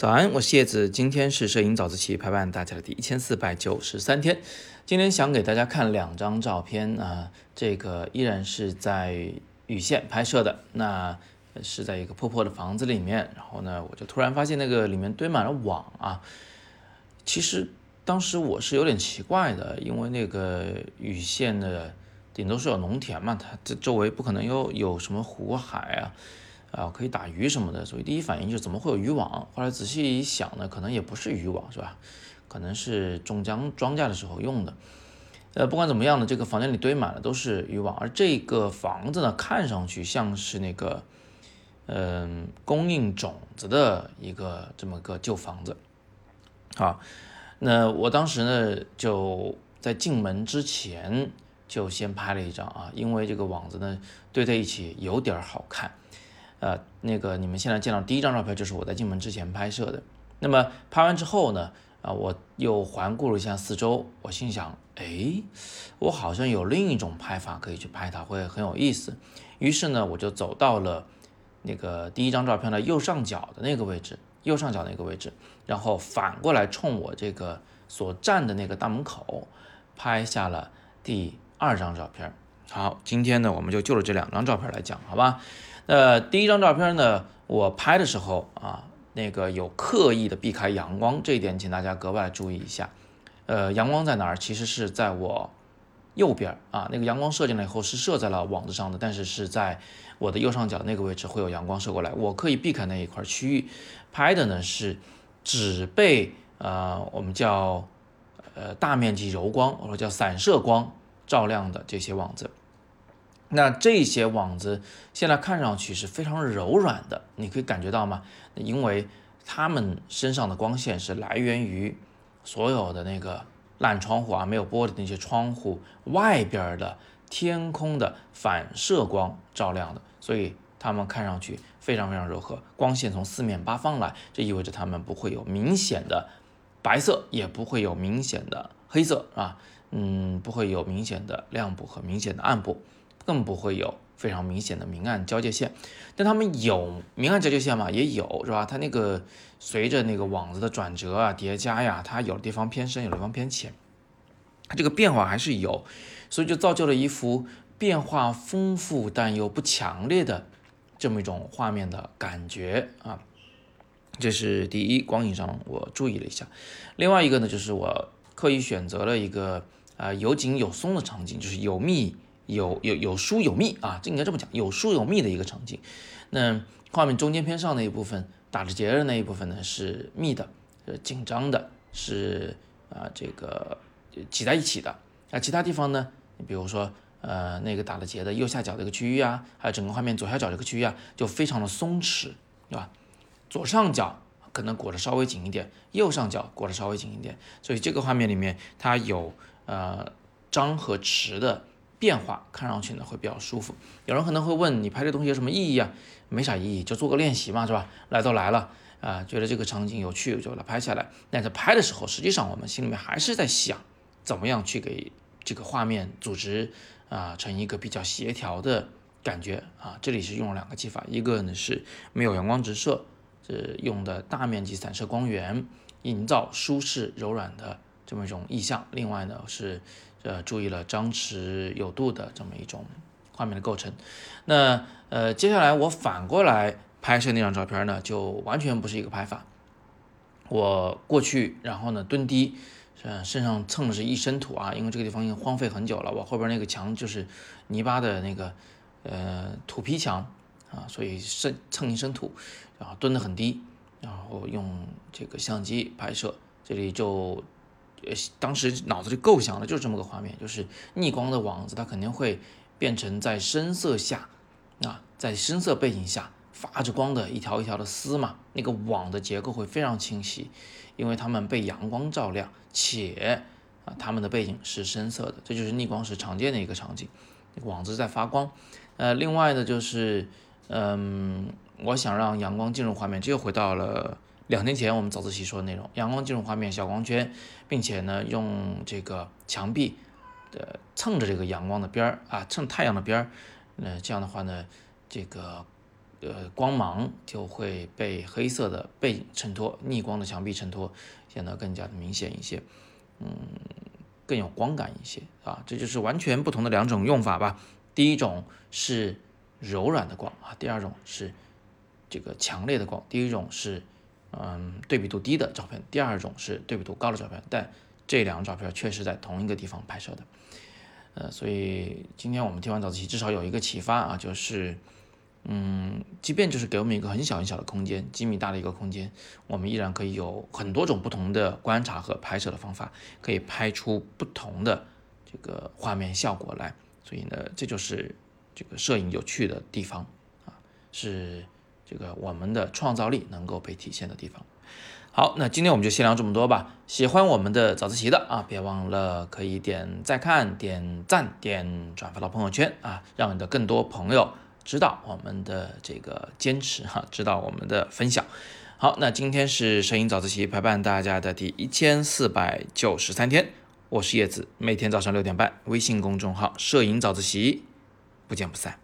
早安，我是叶子，今天是摄影早自习陪伴大家的第一千四百九十三天。今天想给大家看两张照片啊，这个依然是在雨县拍摄的，那是在一个破破的房子里面，然后呢，我就突然发现那个里面堆满了网啊。其实当时我是有点奇怪的，因为那个雨县的顶多是有农田嘛，它这周围不可能有有什么湖海啊。啊，可以打鱼什么的，所以第一反应就是怎么会有渔网？后来仔细一想呢，可能也不是渔网，是吧？可能是种浆庄稼的时候用的。呃，不管怎么样呢，这个房间里堆满了都是渔网，而这个房子呢，看上去像是那个，嗯，供应种子的一个这么个旧房子。好，那我当时呢，就在进门之前就先拍了一张啊，因为这个网子呢堆在一起有点好看。呃，那个你们现在见到第一张照片就是我在进门之前拍摄的。那么拍完之后呢，啊，我又环顾了一下四周，我心想，哎，我好像有另一种拍法可以去拍它，会很有意思。于是呢，我就走到了那个第一张照片的右上角的那个位置，右上角那个位置，然后反过来冲我这个所站的那个大门口，拍下了第二张照片。好，今天呢，我们就就着这两张照片来讲，好吧？呃，第一张照片呢，我拍的时候啊，那个有刻意的避开阳光，这一点请大家格外注意一下。呃，阳光在哪儿？其实是在我右边啊，那个阳光射进来以后是射在了网子上的，但是是在我的右上角那个位置会有阳光射过来，我刻意避开那一块区域拍的呢，是只被呃我们叫呃大面积柔光或者叫散射光照亮的这些网子。那这些网子现在看上去是非常柔软的，你可以感觉到吗？因为它们身上的光线是来源于所有的那个烂窗户啊，没有玻璃那些窗户外边的天空的反射光照亮的，所以它们看上去非常非常柔和，光线从四面八方来，这意味着它们不会有明显的白色，也不会有明显的黑色啊，嗯，不会有明显的亮部和明显的暗部。更不会有非常明显的明暗交界线，但他们有明暗交界线嘛？也有，是吧？它那个随着那个网子的转折啊、叠加呀，它有的地方偏深，有的地方偏浅，它这个变化还是有，所以就造就了一幅变化丰富但又不强烈的这么一种画面的感觉啊。这是第一，光影上我注意了一下。另外一个呢，就是我刻意选择了一个啊有紧有松的场景，就是有密。有有有疏有密啊，这应该这么讲，有疏有密的一个场景。那画面中间偏上那一部分打着结的那一部分呢是密的，是紧张的，是啊这个挤在一起的。那其他地方呢，你比如说呃那个打了结的右下角这个区域啊，还有整个画面左下角这个区域啊，就非常的松弛，对吧？左上角可能裹得稍微紧一点，右上角裹得稍微紧一点，所以这个画面里面它有呃张和弛的。变化看上去呢会比较舒服。有人可能会问你拍这东西有什么意义啊？没啥意义，就做个练习嘛，是吧？来都来了啊，觉得这个场景有趣就把它拍下来。但在拍的时候，实际上我们心里面还是在想，怎么样去给这个画面组织啊成一个比较协调的感觉啊。这里是用了两个技法，一个呢是没有阳光直射，是用的大面积散射光源，营造舒适柔软的这么一种意象。另外呢是。呃，注意了张弛有度的这么一种画面的构成。那呃，接下来我反过来拍摄那张照片呢，就完全不是一个拍法。我过去，然后呢蹲低，呃，身上蹭的是一身土啊，因为这个地方已经荒废很久了。我后边那个墙就是泥巴的那个呃土坯墙啊，所以身蹭一身土，然后蹲得很低，然后用这个相机拍摄，这里就。呃，当时脑子里构想的就是这么个画面，就是逆光的网子，它肯定会变成在深色下，啊，在深色背景下发着光的一条一条的丝嘛，那个网的结构会非常清晰，因为它们被阳光照亮，且啊，它们的背景是深色的，这就是逆光时常见的一个场景，网子在发光。呃，另外呢，就是，嗯，我想让阳光进入画面，这又回到了。两天前我们早自习说的内容，阳光进入画面，小光圈，并且呢用这个墙壁的蹭着这个阳光的边儿啊，蹭太阳的边儿，呃这样的话呢，这个呃光芒就会被黑色的背衬托，逆光的墙壁衬托，显得更加的明显一些，嗯，更有光感一些啊，这就是完全不同的两种用法吧。第一种是柔软的光啊，第二种是这个强烈的光。第一种是嗯对比度低的照片，第二种是对比度高的照片，但这两张照片确实在同一个地方拍摄的。呃，所以今天我们听完早自习，至少有一个启发啊，就是，嗯，即便就是给我们一个很小很小的空间，几米大的一个空间，我们依然可以有很多种不同的观察和拍摄的方法，可以拍出不同的这个画面效果来。所以呢，这就是这个摄影有趣的地方啊，是这个我们的创造力能够被体现的地方。好，那今天我们就先聊这么多吧。喜欢我们的早自习的啊，别忘了可以点再看、点赞、点转发到朋友圈啊，让你的更多朋友知道我们的这个坚持哈，知道我们的分享。好，那今天是摄影早自习陪伴大家的第一千四百九十三天，我是叶子，每天早上六点半，微信公众号“摄影早自习”，不见不散。